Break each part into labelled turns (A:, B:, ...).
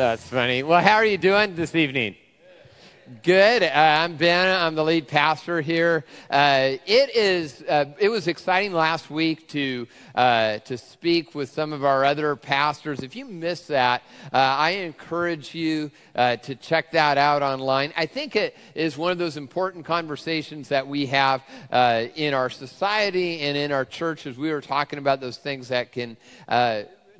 A: That's funny. Well, how are you doing this evening? Good. Uh, I'm Ben. I'm the lead pastor here. Uh, it is. Uh, it was exciting last week to uh, to speak with some of our other pastors. If you missed that, uh, I encourage you uh, to check that out online. I think it is one of those important conversations that we have in our society and in our churches. we were talking about those things that can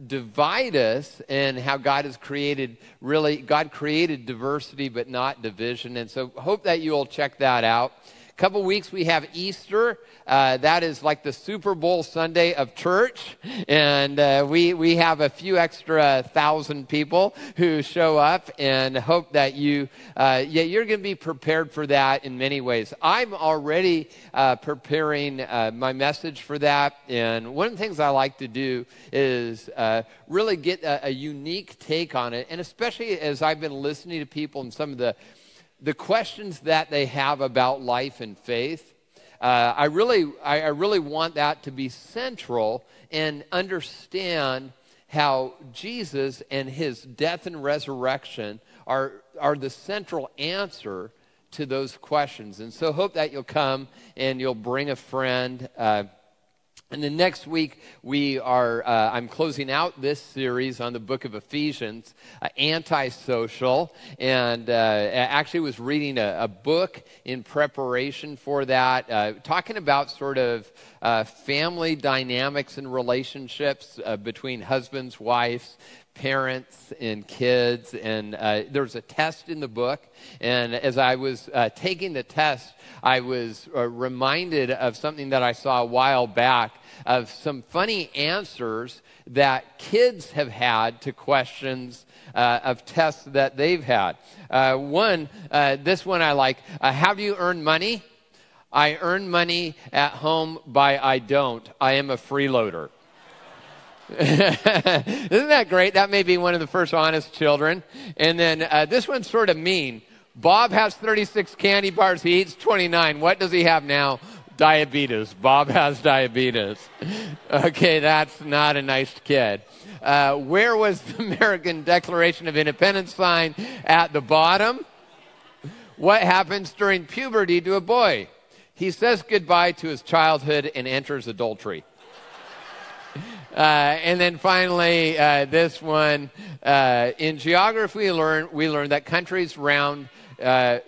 A: divide us and how God has created really, God created diversity but not division. And so hope that you'll check that out. Couple weeks we have Easter. Uh, that is like the Super Bowl Sunday of church. And uh, we, we have a few extra thousand people who show up and hope that you, uh, yeah, you're going to be prepared for that in many ways. I'm already uh, preparing uh, my message for that. And one of the things I like to do is uh, really get a, a unique take on it. And especially as I've been listening to people and some of the the questions that they have about life and faith, uh, I, really, I, I really want that to be central and understand how Jesus and his death and resurrection are, are the central answer to those questions. And so, hope that you'll come and you'll bring a friend. Uh, and then next week, we are, uh, I'm closing out this series on the book of Ephesians, uh, Antisocial. And uh, actually was reading a, a, book in preparation for that, uh, talking about sort of uh, family dynamics and relationships uh, between husbands, wives, parents and kids. And uh, there was a test in the book. And as I was uh, taking the test, I was uh, reminded of something that I saw a while back of some funny answers that kids have had to questions uh, of tests that they've had. Uh, one, uh, this one I like. how do you earn money? I earn money at home by I don't. I am a freeloader. Isn't that great? That may be one of the first honest children. And then uh, this one's sort of mean. Bob has 36 candy bars. He eats 29. What does he have now? Diabetes. Bob has diabetes. Okay, that's not a nice kid. Uh, where was the American Declaration of Independence sign? At the bottom. What happens during puberty to a boy? He says goodbye to his childhood and enters adultery. Uh, and then finally, uh, this one uh, in geography, we learn we learn that countries round uh,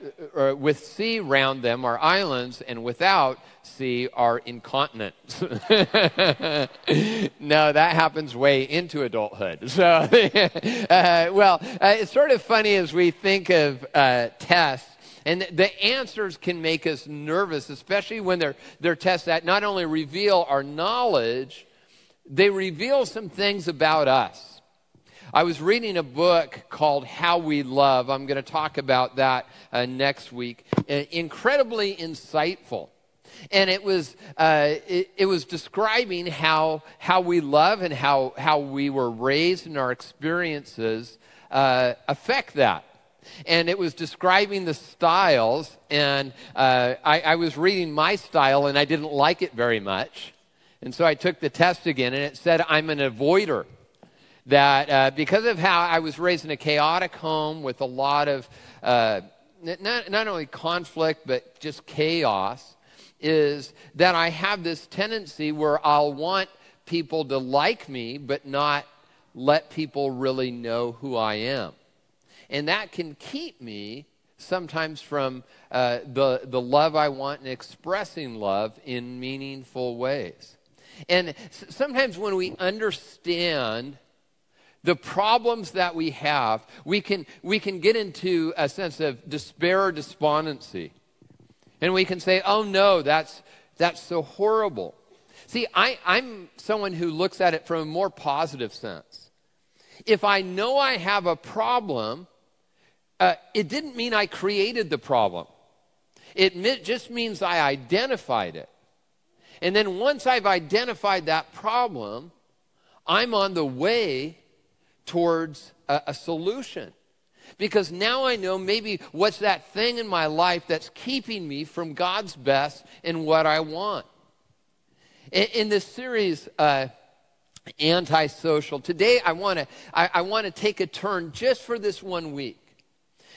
A: with sea round them are islands, and without sea are incontinents. no, that happens way into adulthood. So, uh, well, uh, it's sort of funny as we think of tests. And the answers can make us nervous, especially when they're, they're tests that not only reveal our knowledge, they reveal some things about us. I was reading a book called How We Love. I'm going to talk about that uh, next week. Uh, incredibly insightful. And it was, uh, it, it, was describing how, how we love and how, how we were raised and our experiences uh, affect that. And it was describing the styles. And uh, I, I was reading my style and I didn't like it very much. And so I took the test again, and it said I'm an avoider. That uh, because of how I was raised in a chaotic home with a lot of uh, not, not only conflict, but just chaos, is that I have this tendency where I'll want people to like me, but not let people really know who I am. And that can keep me sometimes from uh, the, the love I want and expressing love in meaningful ways. And sometimes when we understand the problems that we have, we can, we can get into a sense of despair or despondency. And we can say, oh no, that's, that's so horrible. See, I, I'm someone who looks at it from a more positive sense. If I know I have a problem, uh, it didn't mean I created the problem. It just means I identified it. And then once I've identified that problem, I'm on the way towards a, a solution. Because now I know maybe what's that thing in my life that's keeping me from God's best and what I want. In, in this series, uh, Antisocial, today I want to I, I want to take a turn just for this one week.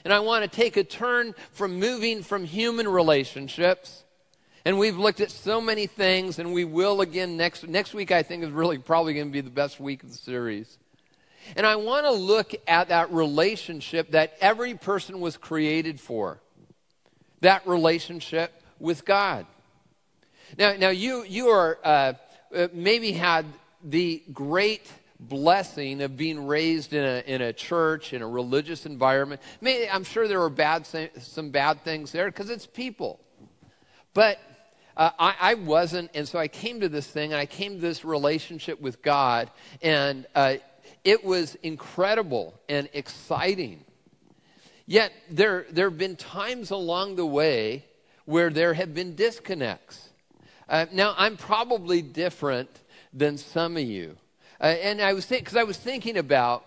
A: And I want to take a turn from moving from human relationships and we've looked at so many things, and we will again next, next week, I think, is really probably going to be the best week of the series. And I want to look at that relationship that every person was created for that relationship with God. Now, now you, you are uh, uh maybe had the great blessing of being raised in a, in a church, in a religious environment. Maybe, I'm sure there were bad, some bad things there because it's people. But uh, I, I, wasn't, and so I came to this thing, and I came to this relationship with God, and uh, it was incredible and exciting. Yet there, there have been times along the way where there have been disconnects. Uh, now, I'm probably different than some of you. Uh, and I was because I was thinking about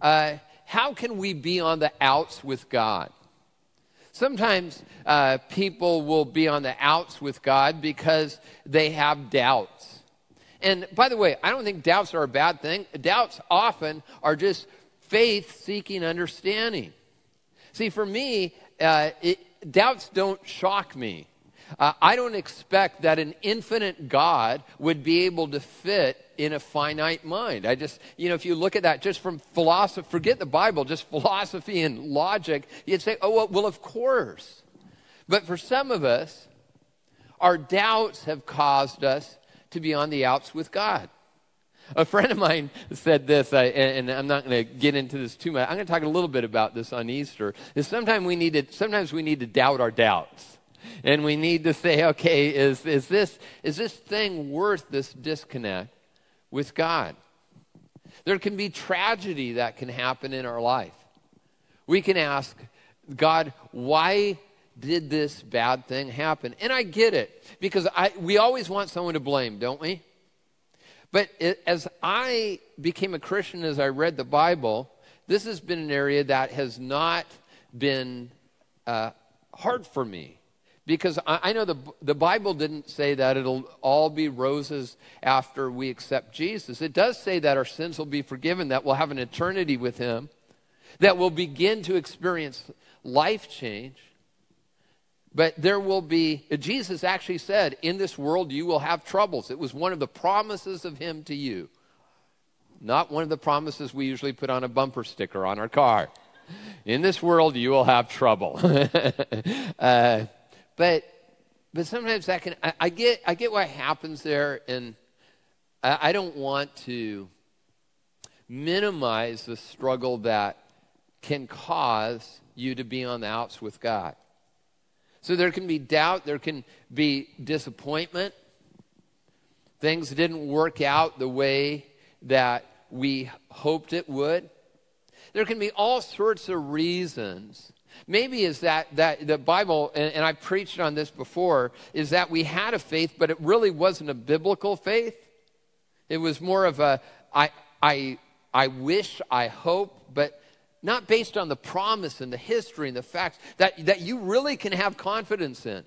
A: uh, how can we be on the outs with God? Sometimes uh, people will be on the outs with God because they have doubts. And by the way, I don't think doubts are a bad thing. Doubts often are just faith seeking understanding. See, for me, uh, it, doubts don't shock me. Uh, I don't expect that an infinite God would be able to fit in a finite mind. I just, you know, if you look at that just from philosophy, forget the Bible, just philosophy and logic, you'd say, oh, well, of course. But for some of us, our doubts have caused us to be on the outs with God. A friend of mine said this, and I'm not going to get into this too much. I'm going to talk a little bit about this on Easter. Is sometimes we need to, sometimes we need to doubt our doubts and we need to say, okay, is, is, this, is this thing worth this disconnect with God? There can be tragedy that can happen in our life. We can ask, God, why did this bad thing happen? And I get it, because I, we always want someone to blame, don't we? But it, as I became a Christian, as I read the Bible, this has been an area that has not been uh, hard for me because I, I know the, the Bible didn't say that it'll all be roses after we accept Jesus. It does say that our sins will be forgiven, that we'll have an eternity with Him, that we'll begin to experience life change. But there will be, Jesus actually said, in this world you will have troubles. It was one of the promises of Him to you. Not one of the promises we usually put on a bumper sticker on our car. In this world you will have trouble. uh, but but sometimes that can I, I get I get what happens there, and I, I don't want to minimize the struggle that can cause you to be on the outs with God. So there can be doubt, there can be disappointment. Things didn't work out the way that we hoped it would. There can be all sorts of reasons Maybe is that, that the Bible, and, and I preached on this before, is that we had a faith, but it really wasn't a biblical faith. It was more of a, I, I, I wish, I hope, but not based on the promise and the history and the facts that, that you really can have confidence in.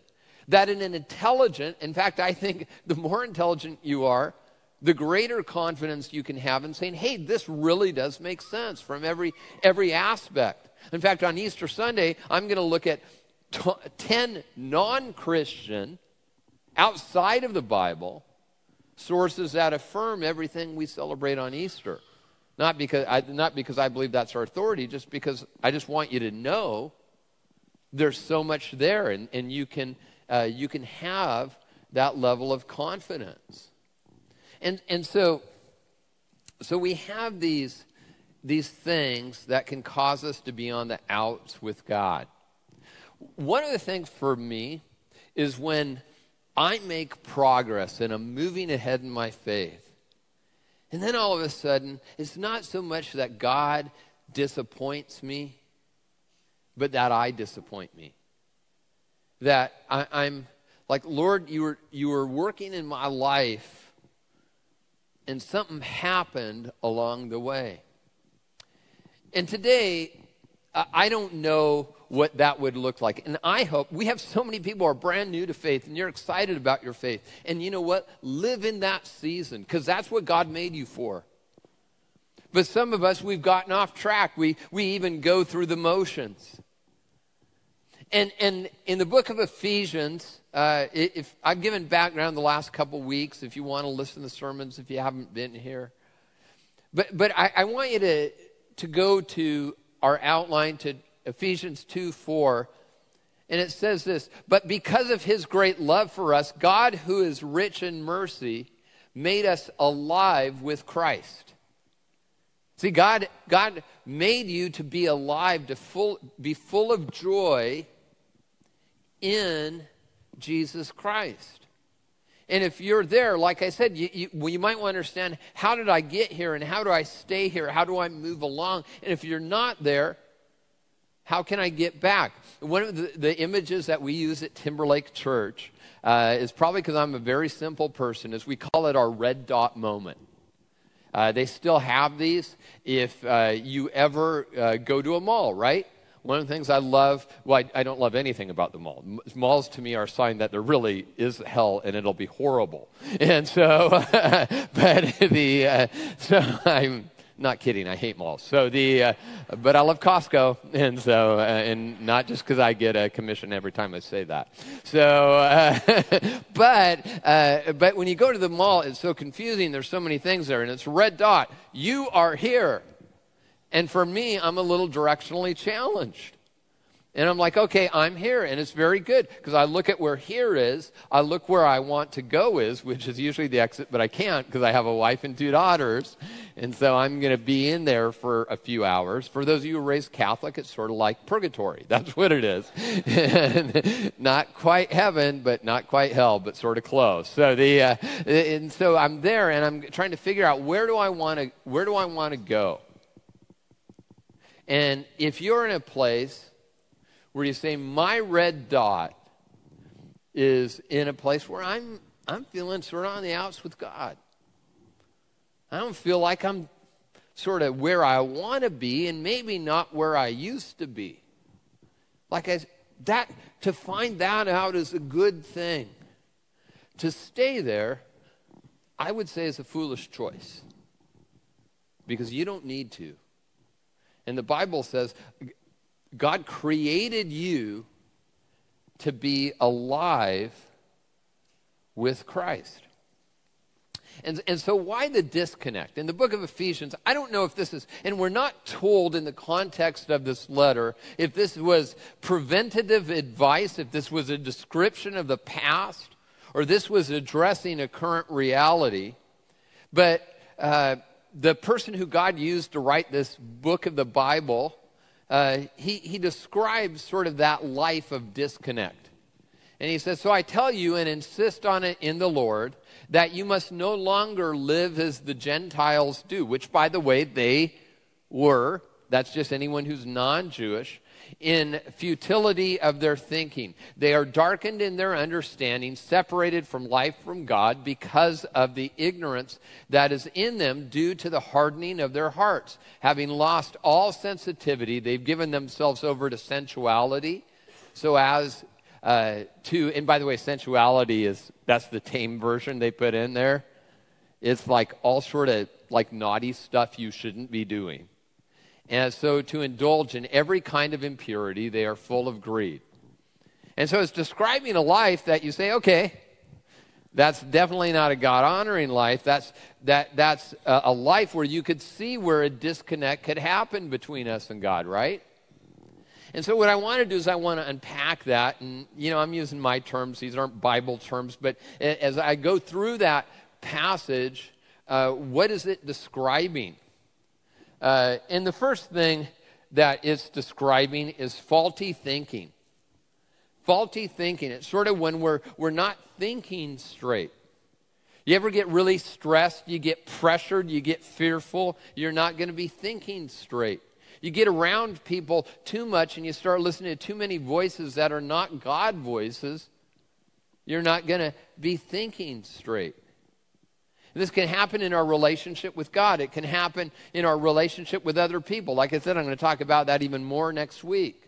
A: That in an intelligent, in fact, I think the more intelligent you are, the greater confidence you can have in saying, hey, this really does make sense from every, every aspect. In fact, on Easter Sunday, I'm going to look at t- 10 non Christian, outside of the Bible, sources that affirm everything we celebrate on Easter. Not because, I, not because I believe that's our authority, just because I just want you to know there's so much there, and, and you, can, uh, you can have that level of confidence. And, and so, so we have these these things that can cause us to be on the outs with God. One of the things for me is when I make progress and I'm moving ahead in my faith. And then all of a sudden, it's not so much that God disappoints me, but that I disappoint me. That I, am like, Lord, you were, you were working in my life, and something happened along the way. And today, I don't know what that would look like. And I hope we have so many people are brand new to faith and you're excited about your faith. And you know what? Live in that season because that's what God made you for. But some of us, we've gotten off track. We, we even go through the motions. And, and in the book of Ephesians, uh, if I've given background the last couple weeks, if you want to listen to sermons, if you haven't been here. But, but I, I want you to, to go to our outline to Ephesians 2 4. And it says this But because of his great love for us, God, who is rich in mercy, made us alive with Christ. See, God, God made you to be alive, to full, be full of joy in Jesus Christ. And if you're there, like I said, you, you, well, you might want to understand how did I get here and how do I stay here? How do I move along? And if you're not there, how can I get back? One of the, the images that we use at Timberlake Church uh, is probably because I'm a very simple person, is we call it our red dot moment. Uh, they still have these if uh, you ever uh, go to a mall, right? One of the things I love, well, I, I, don't love anything about the mall. Malls to me are a sign that there really is hell and it'll be horrible. And so, but the, uh, so I'm, not kidding. I hate malls. So the, uh, but I love Costco, and so, uh, and not just because I get a commission every time I say that. So, uh, but, uh, but when you go to the mall, it's so confusing. There's so many things there, and it's red dot. You are here. And for me, I'm a little directionally challenged. And I'm like, okay, I'm here, and it's very good because I look at where here is, I look where I want to go is, which is usually the exit, but I can't because I have a wife and two daughters, and so I'm going to be in there for a few hours. For those of you who are raised Catholic, it's sort of like purgatory. That's what it is. not quite heaven, but not quite hell, but sort of close. So the, uh, and so I'm there, and I'm trying to figure out where do I want to, where do I want to go. And if you're in a place where you say, My red dot is in a place where I'm, I'm feeling sort of on the outs with God. I don't feel like I'm sort of where I want to be and maybe not where I used to be. Like I, that, to find that out is a good thing. To stay there, I would say is a foolish choice because you don't need to. And the Bible says God created you to be alive with Christ. And, and so, why the disconnect? In the book of Ephesians, I don't know if this is, and we're not told in the context of this letter if this was preventative advice, if this was a description of the past, or this was addressing a current reality. But uh, the person who God used to write this book of the Bible, uh, he, he describes sort of that life of disconnect. And he says, So I tell you and insist on it in the Lord that you must no longer live as the Gentiles do, which, by the way, they were. That's just anyone who's non Jewish in futility of their thinking. They are darkened in their understanding, separated from life from God because of the ignorance that is in them due to the hardening of their hearts. Having lost all sensitivity, they've given themselves over to sensuality so as uh, to, and by the way, sensuality is, that's the tame version they put in there. It's like all sort of like naughty stuff you shouldn't be doing. And so to indulge in every kind of impurity, they are full of greed. And so it's describing a life that you say, okay, that's definitely not a God honoring life. That's, that, that's a, a life where you could see where a disconnect could happen between us and God, right? And so what I want to do is I want to unpack that. And, you know, I'm using my terms, these aren't Bible terms, but as I go through that passage, uh, what is it describing? Uh, and the first thing that it's describing is faulty thinking. Faulty thinking. It's sort of when we're, we're not thinking straight. You ever get really stressed? You get pressured? You get fearful? You're not going to be thinking straight. You get around people too much and you start listening to too many voices that are not God voices, you're not going to be thinking straight. This can happen in our relationship with God. It can happen in our relationship with other people. Like I said, I'm going to talk about that even more next week.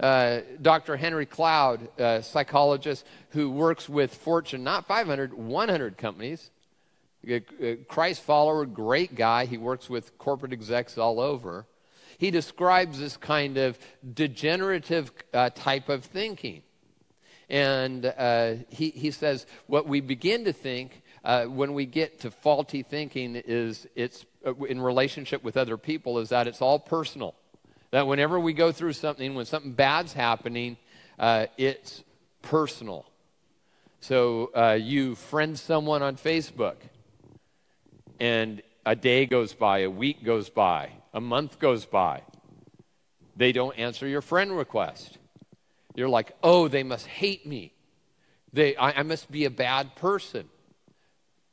A: Uh, Dr. Henry Cloud, a psychologist who works with Fortune, not 500, 100 companies, Christ follower, great guy. He works with corporate execs all over. He describes this kind of degenerative uh, type of thinking. And uh, he, he says what we begin to think uh, when we get to faulty thinking is it's uh, in relationship with other people is that it's all personal. That whenever we go through something, when something bad's happening, uh, it's personal. So uh, you friend someone on Facebook, and a day goes by, a week goes by, a month goes by. They don't answer your friend request. You're like, oh, they must hate me. They, I, I must be a bad person.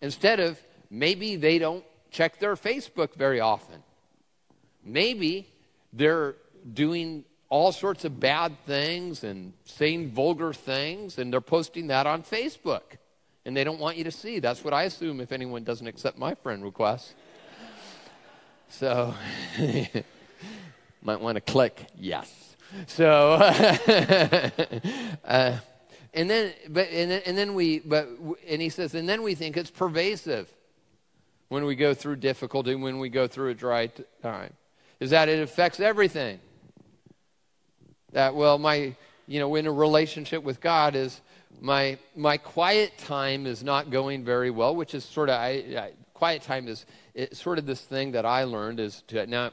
A: Instead of maybe they don't check their Facebook very often. Maybe they're doing all sorts of bad things and saying vulgar things, and they're posting that on Facebook. And they don't want you to see. That's what I assume if anyone doesn't accept my friend request. So, might want to click yes. So, uh, and then, but, and then, and then we, but, and he says, and then we think it's pervasive when we go through difficulty, when we go through a dry time, is that it affects everything. That, well, my, you know, in a relationship with God is my, my quiet time is not going very well, which is sort of, I, I, quiet time is sort of this thing that I learned is to, now,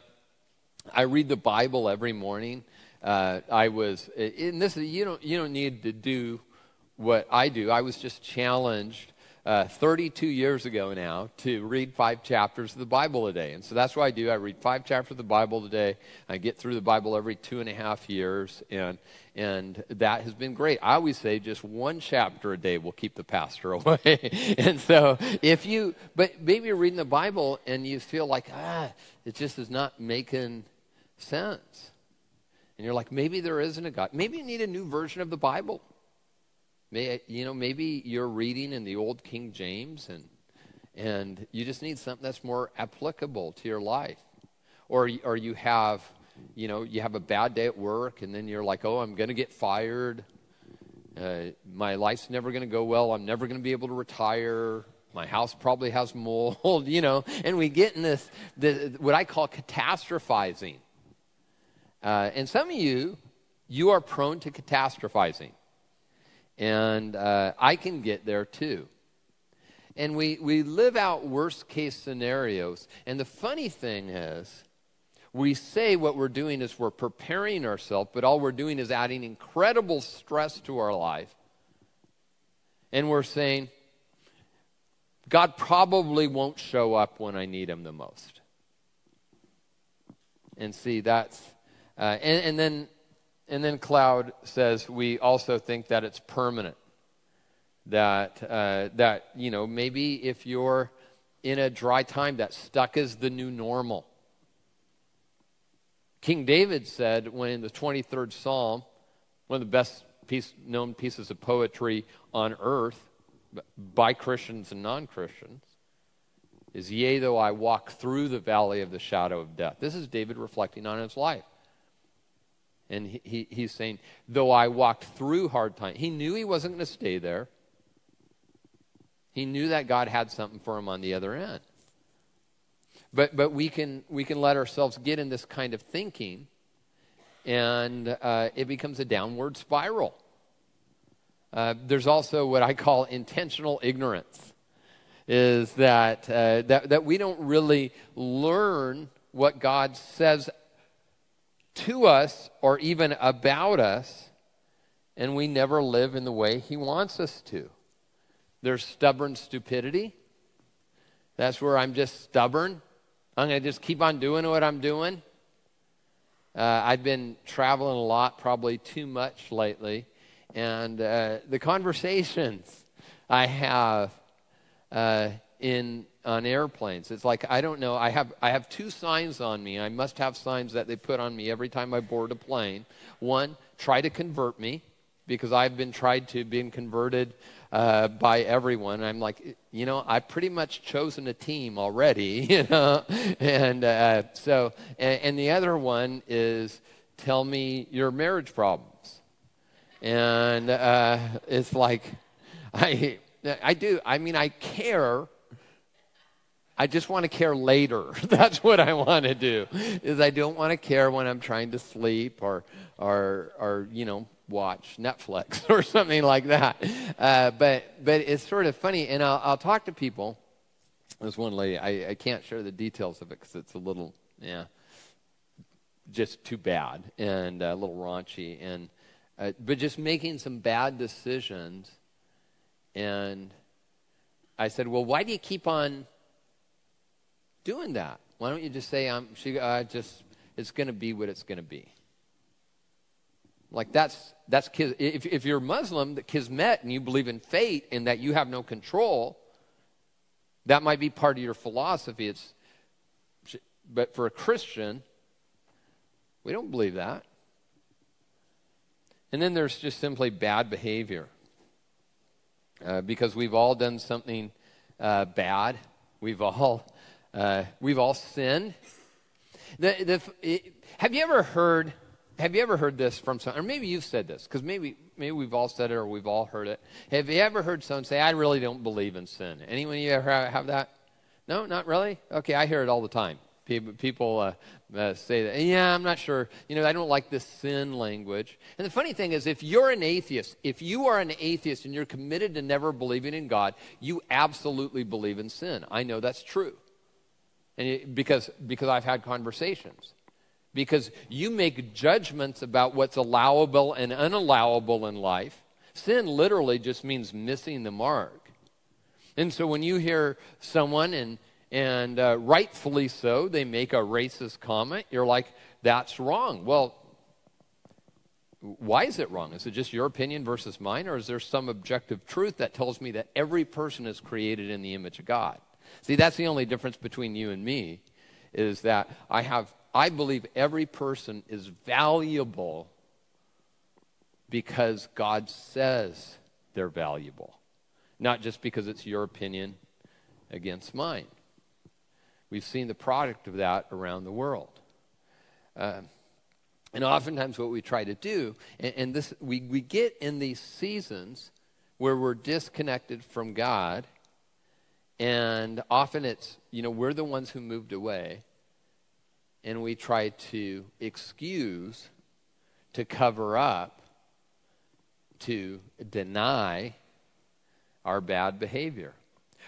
A: I read the Bible every morning. Uh, I was, in this, you don't, you don't need to do what I do. I was just challenged uh, 32 years ago now to read five chapters of the Bible a day. And so that's what I do. I read five chapters of the Bible a day. I get through the Bible every two and a half years, and, and that has been great. I always say just one chapter a day will keep the pastor away. and so if you, but maybe you're reading the Bible and you feel like, ah, it just is not making sense. And you're like, maybe there isn't a God. Maybe you need a new version of the Bible. May, you know, maybe you're reading in the old King James and, and you just need something that's more applicable to your life. Or, or you have, you know, you have a bad day at work and then you're like, oh, I'm going to get fired. Uh, my life's never going to go well. I'm never going to be able to retire. My house probably has mold, you know. And we get in this, this what I call catastrophizing. Uh, and some of you, you are prone to catastrophizing. And uh, I can get there too. And we, we live out worst case scenarios. And the funny thing is, we say what we're doing is we're preparing ourselves, but all we're doing is adding incredible stress to our life. And we're saying, God probably won't show up when I need him the most. And see, that's, uh, and, and then and then Cloud says we also think that it's permanent. That, uh, that, you know, maybe if you're in a dry time, that stuck is the new normal. King David said when in the 23rd Psalm, one of the best piece, known pieces of poetry on earth by Christians and non Christians, is, Yea, though I walk through the valley of the shadow of death. This is David reflecting on his life. And he, he, he's saying, though I walked through hard times, he knew he wasn't going to stay there. He knew that God had something for him on the other end. But, but we, can, we can let ourselves get in this kind of thinking, and uh, it becomes a downward spiral. Uh, there's also what I call intentional ignorance, is that, uh, that, that we don't really learn what God says to us or even about us, and we never live in the way He wants us to. There's stubborn stupidity. That's where I'm just stubborn. I'm going to just keep on doing what I'm doing. Uh, I've been traveling a lot, probably too much lately. And uh, the conversations I have uh, in on airplanes. It's like I don't know. I have I have two signs on me. I must have signs that they put on me every time I board a plane. One, try to convert me, because I've been tried to being converted uh, by everyone. I'm like, you know, I've pretty much chosen a team already, you know, and uh, so and, and the other one is tell me your marriage problems, and uh, it's like I I do. I mean, I care I just want to care later. That's what I want to do. Is I don't want to care when I'm trying to sleep or or or you know watch Netflix or something like that. Uh, but but it's sort of funny, and I'll, I'll talk to people. There's one lady. I, I can't share the details of it because it's a little yeah, just too bad and a little raunchy and uh, but just making some bad decisions. And I said, well, why do you keep on doing that. Why don't you just say, "I'm she, uh, just it's going to be what it's going to be." Like that's that's if if you're Muslim, that kismet, and you believe in fate and that you have no control, that might be part of your philosophy. It's but for a Christian, we don't believe that. And then there's just simply bad behavior. Uh, because we've all done something uh, bad. We've all uh, we've all sinned. The, the, have you ever heard? Have you ever heard this from someone? Or maybe you've said this because maybe maybe we've all said it or we've all heard it. Have you ever heard someone say, "I really don't believe in sin"? Anyone you ever have that? No, not really. Okay, I hear it all the time. People, people uh, uh, say that, yeah, I'm not sure. You know, I don't like this sin language. And the funny thing is, if you're an atheist, if you are an atheist and you're committed to never believing in God, you absolutely believe in sin. I know that's true. And because, because I've had conversations. Because you make judgments about what's allowable and unallowable in life. Sin literally just means missing the mark. And so when you hear someone, and, and uh, rightfully so, they make a racist comment, you're like, that's wrong. Well, why is it wrong? Is it just your opinion versus mine, or is there some objective truth that tells me that every person is created in the image of God? See, that's the only difference between you and me is that I have I believe every person is valuable because God says they're valuable, not just because it's your opinion against mine. We've seen the product of that around the world. Uh, and oftentimes, what we try to do, and, and this, we, we get in these seasons where we're disconnected from God and often it's, you know, we're the ones who moved away. And we try to excuse, to cover up, to deny our bad behavior.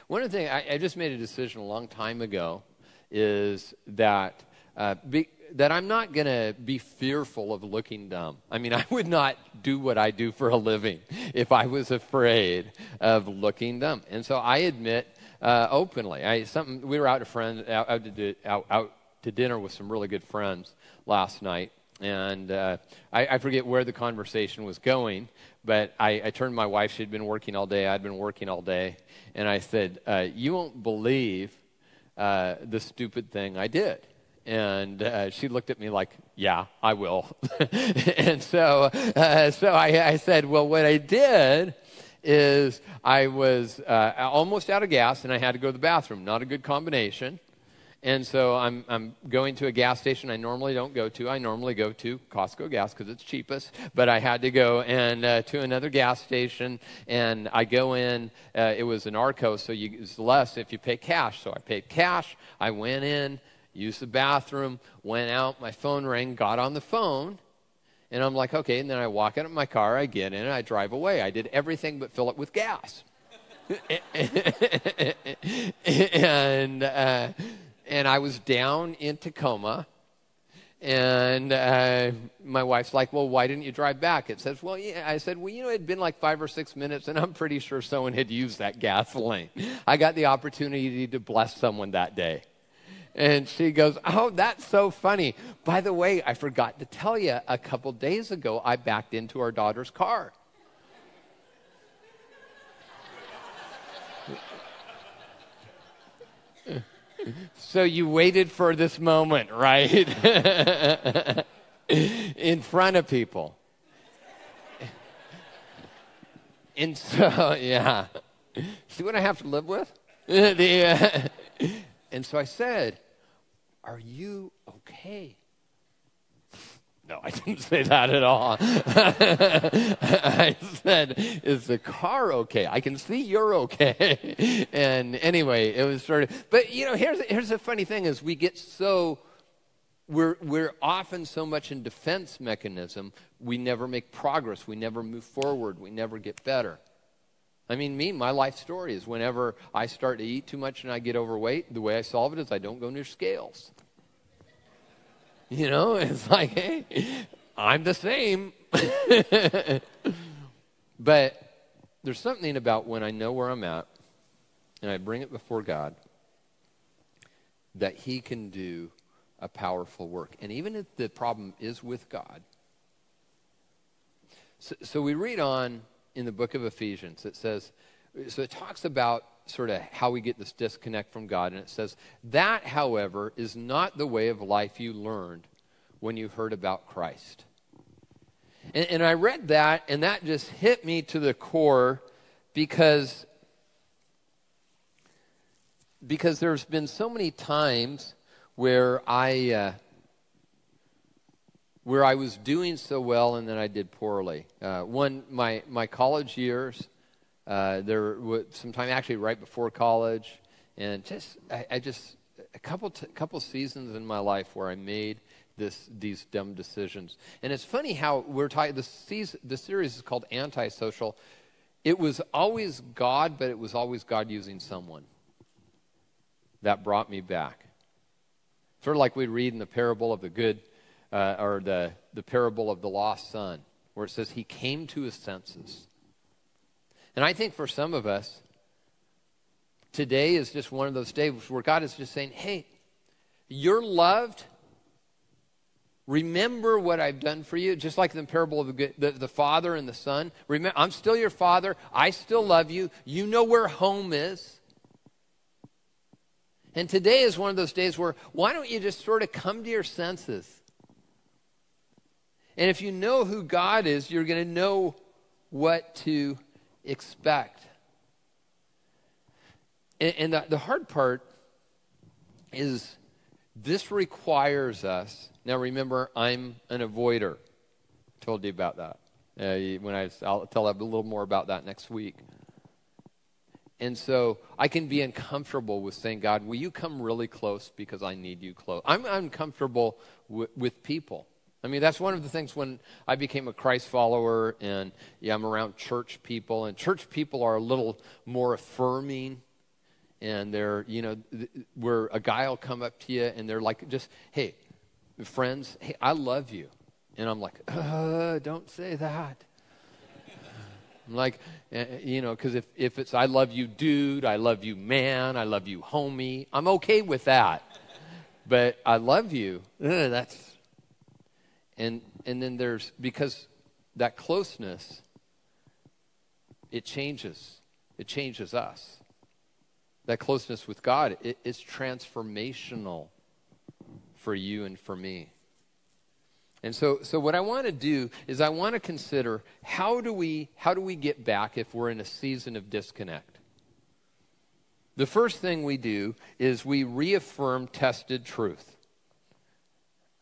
A: One of the things, I, I just made a decision a long time ago is that, uh, be, that I'm not going to be fearful of looking dumb. I mean, I would not do what I do for a living if I was afraid of looking dumb. And so I admit uh, openly. I, something, we were out to, friend, out, out, to out, out to dinner with some really good friends last night. And uh, I, I, forget where the conversation was going, but I, I, turned to my wife. She'd been working all day. I'd been working all day. And I said, uh, You won't believe uh, the stupid thing I did. And uh, she looked at me like, Yeah, I will. and so, uh, so I, I said, Well, what I did is I was uh, almost out of gas and I had to go to the bathroom. Not a good combination. And so I'm, I'm going to a gas station I normally don't go to. I normally go to Costco gas because it's cheapest. But I had to go and uh, to another gas station, and I go in. Uh, it was an Arco, so you, it's less if you pay cash. So I paid cash. I went in, used the bathroom, went out. My phone rang, got on the phone, and I'm like, okay. And then I walk out of my car, I get in, I drive away. I did everything but fill it with gas. and uh, and I was down in Tacoma, and uh, my wife's like, "Well, why didn't you drive back?" It says, "Well, yeah." I said, "Well, you know, it'd been like five or six minutes, and I'm pretty sure someone had used that gasoline. I got the opportunity to bless someone that day." And she goes, Oh, that's so funny. By the way, I forgot to tell you, a couple days ago, I backed into our daughter's car. So you waited for this moment, right? In front of people. And so, yeah. See what I have to live with? the, uh, and so I said, Are you okay? No, I didn't say that at all. I said, Is the car okay? I can see you're okay. and anyway, it was sort of, but you know, here's, here's the funny thing is we get so, we're, we're often so much in defense mechanism, we never make progress, we never move forward, we never get better. I mean, me, my life story is whenever I start to eat too much and I get overweight, the way I solve it is I don't go near scales. You know, it's like, hey, I'm the same. but there's something about when I know where I'm at and I bring it before God that He can do a powerful work. And even if the problem is with God, so, so we read on in the book of Ephesians. It says, so it talks about sort of how we get this disconnect from God. And it says, That, however, is not the way of life you learned when you heard about Christ. And, and I read that, and that just hit me to the core because, because there's been so many times where I. Uh, where I was doing so well and then I did poorly. Uh, one, my, my college years, uh, there was some time actually right before college, and just I, I just a couple t- couple seasons in my life where I made this these dumb decisions. And it's funny how we're talking. The series is called Antisocial. It was always God, but it was always God using someone. That brought me back. Sort of like we read in the parable of the good uh, or the, the parable of the lost son, where it says he came to his senses. And I think for some of us, today is just one of those days where God is just saying, hey, you're loved. Remember what I've done for you, just like the parable of the, the, the, father and the son. Remember, I'm still your father. I still love you. You know where home is. And today is one of those days where why don't you just sort of come to your senses? And if you know who God is, you're going to know what to expect. And, and the, the hard part is this requires us. Now, remember, I'm an avoider. I told you about that. Uh, when I, I'll tell a little more about that next week. And so I can be uncomfortable with saying, God, will you come really close because I need you close? I'm uncomfortable w- with people. I mean, that's one of the things when I became a Christ follower and yeah, I'm around church people, and church people are a little more affirming. And they're, you know, where a guy will come up to you and they're like, just, hey, friends, hey, I love you. And I'm like, uh, don't say that. I'm like, uh, you know, because if, if it's I love you, dude, I love you, man, I love you, homie, I'm okay with that. But I love you, uh, that's and, and then there's, because that closeness, it changes. It changes us. That closeness with God, it, it's transformational for you and for me. And so, so what I want to do is I want to consider how do we how do we get back if we're in a season of disconnect? The first thing we do is we reaffirm tested truth.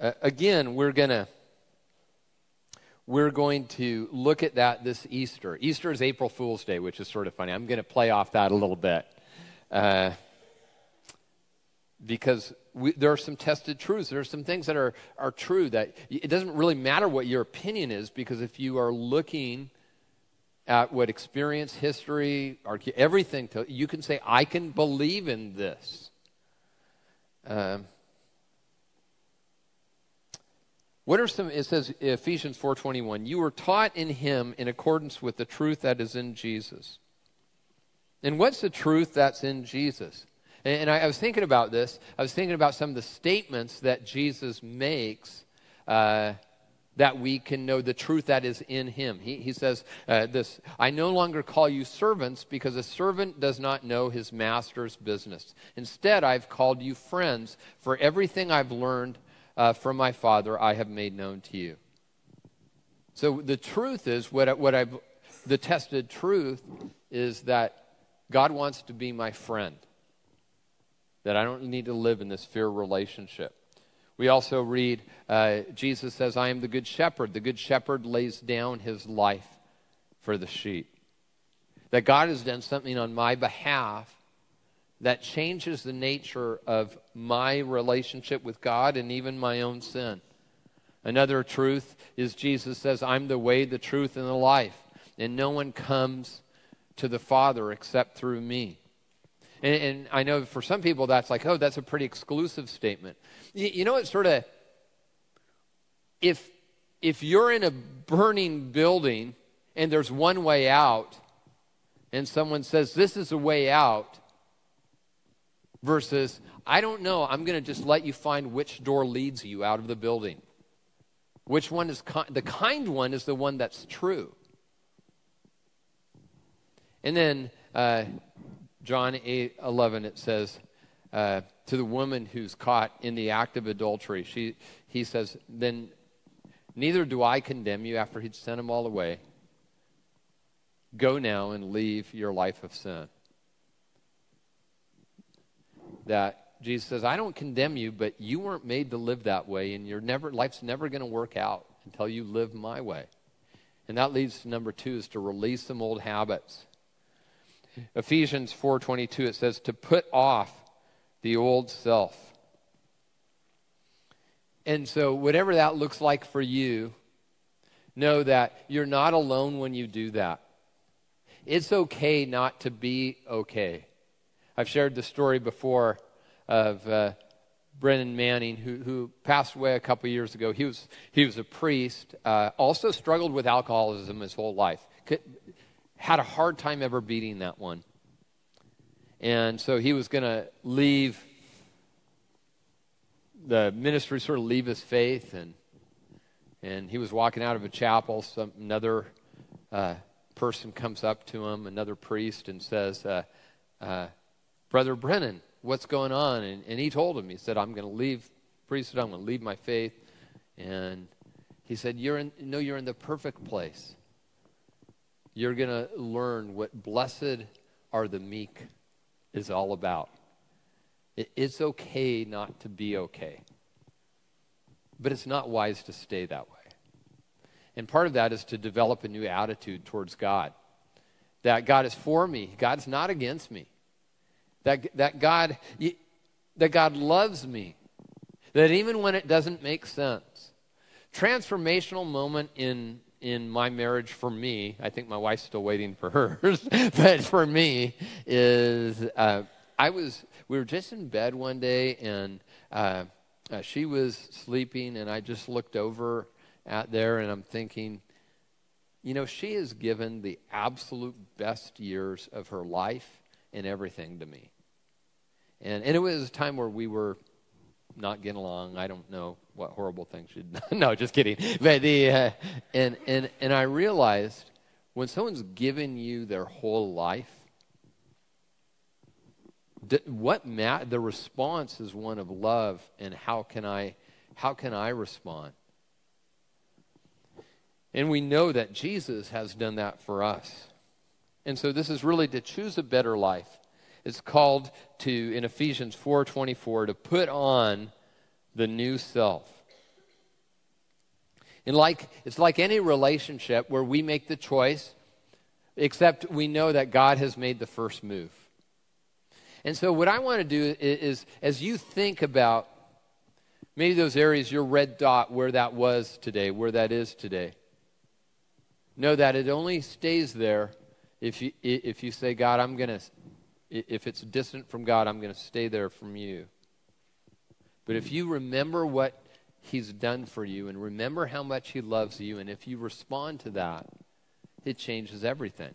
A: Uh, again, we're going to we're going to look at that this Easter. Easter is April Fool's Day, which is sort of funny. I'm going to play off that a little bit. Uh, because we, there are some tested truths. There are some things that are, are true that it doesn't really matter what your opinion is because if you are looking at what experience, history, everything, to, you can say, I can believe in this. Um, What are some it says Ephesians 4:21, you were taught in him in accordance with the truth that is in Jesus. And what's the truth that's in Jesus? And, I, I, was thinking about this. I was thinking about some of the statements that Jesus makes uh, that we can know the truth that is in him. He, he says uh, this I no longer call you servants because a servant does not know his master's business. Instead, I've called you friends, for everything I've learned uh, from my Father I have made known to you. So the truth is, what, what I've, the tested truth is that God wants to be my friend, that I don't need to live in this fear relationship. We also read, uh, Jesus says, I am the good shepherd. The good shepherd lays down his life for the sheep. That God has done something on my behalf that changes the nature of my relationship with God and even my own sin. Another truth is Jesus says, I'm the way, the truth, and the life, and no one comes to the Father except through me. And, and I know for some people that's like, oh, that's a pretty exclusive statement. You, you know, it's sort of, if, if you're in a burning building and there's one way out, and someone says, this is a way out, versus, I don't know, I'm going to just let you find which door leads you out of the building. Which one is the kind one is the one that's true. And then uh, John 8 11, it says, uh, to the woman who's caught in the act of adultery, she, he says, Then neither do I condemn you after he'd sent them all away. Go now and leave your life of sin. That Jesus says, I don't condemn you, but you weren't made to live that way, and your never, life's never going to work out until you live my way. And that leads to number two is to release some old habits. Ephesians 4:22 it says to put off the old self. And so whatever that looks like for you, know that you're not alone when you do that. It's okay not to be okay. I've shared the story before of uh, Brennan Manning, who, who passed away a couple years ago. He was, he was a priest, uh, also struggled with alcoholism his whole life. Could, had a hard time ever beating that one. And so he was going to leave the ministry, sort of leave his faith, and and he was walking out of a chapel. Some another uh, person comes up to him, another priest, and says, uh, uh, "Brother Brennan, what's going on?" And, and he told him, he said, "I'm going to leave priesthood. I'm going to leave my faith." And he said, "You're in, no, you're in the perfect place you're going to learn what blessed are the meek is all about. It's okay not to be okay, but it's not wise to stay that way. And part of that is to develop a new attitude towards God that God is for me, God's not against me, that, that, God, that God loves me, that even when it doesn't make sense. Transformational moment in in my marriage for me, I think my wife's still waiting for hers, but for me is uh, I was we were just in bed one day and uh, uh, she was sleeping and I just looked over at there and I'm thinking, you know, she has given the absolute best years of her life and everything to me. And, and it was a time where we were not getting along. I don't know what horrible things she'd no, just kidding. But the uh, and and and I realized when someone's given you their whole life, what ma- the response is one of love, and how can I how can I respond? And we know that Jesus has done that for us. And so this is really to choose a better life. It's called to in Ephesians 4:24 to put on the new self. And like it's like any relationship where we make the choice except we know that God has made the first move. And so what I want to do is, is as you think about maybe those areas your red dot where that was today, where that is today. Know that it only stays there if you, if you say, God, I'm going to if it's distant from God, I'm going to stay there from you. But if you remember what He's done for you and remember how much He loves you, and if you respond to that, it changes everything.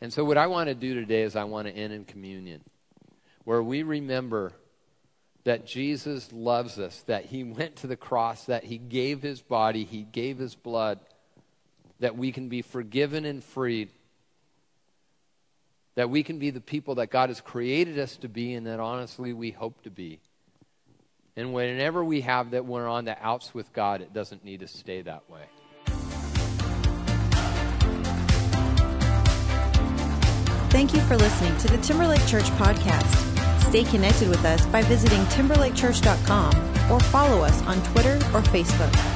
A: And so, what I want to do today is I want to end in communion, where we remember that Jesus loves us, that he went to the cross, that he gave his body, he gave his blood, that we can be forgiven and freed, that we can be the people that God has created us to be and that honestly we hope to be. And whenever we have that we're on the outs with God, it doesn't need to stay that way.
B: Thank you for listening to the Timberlake Church podcast. Stay connected with us by visiting timberlakechurch.com or follow us on Twitter or Facebook.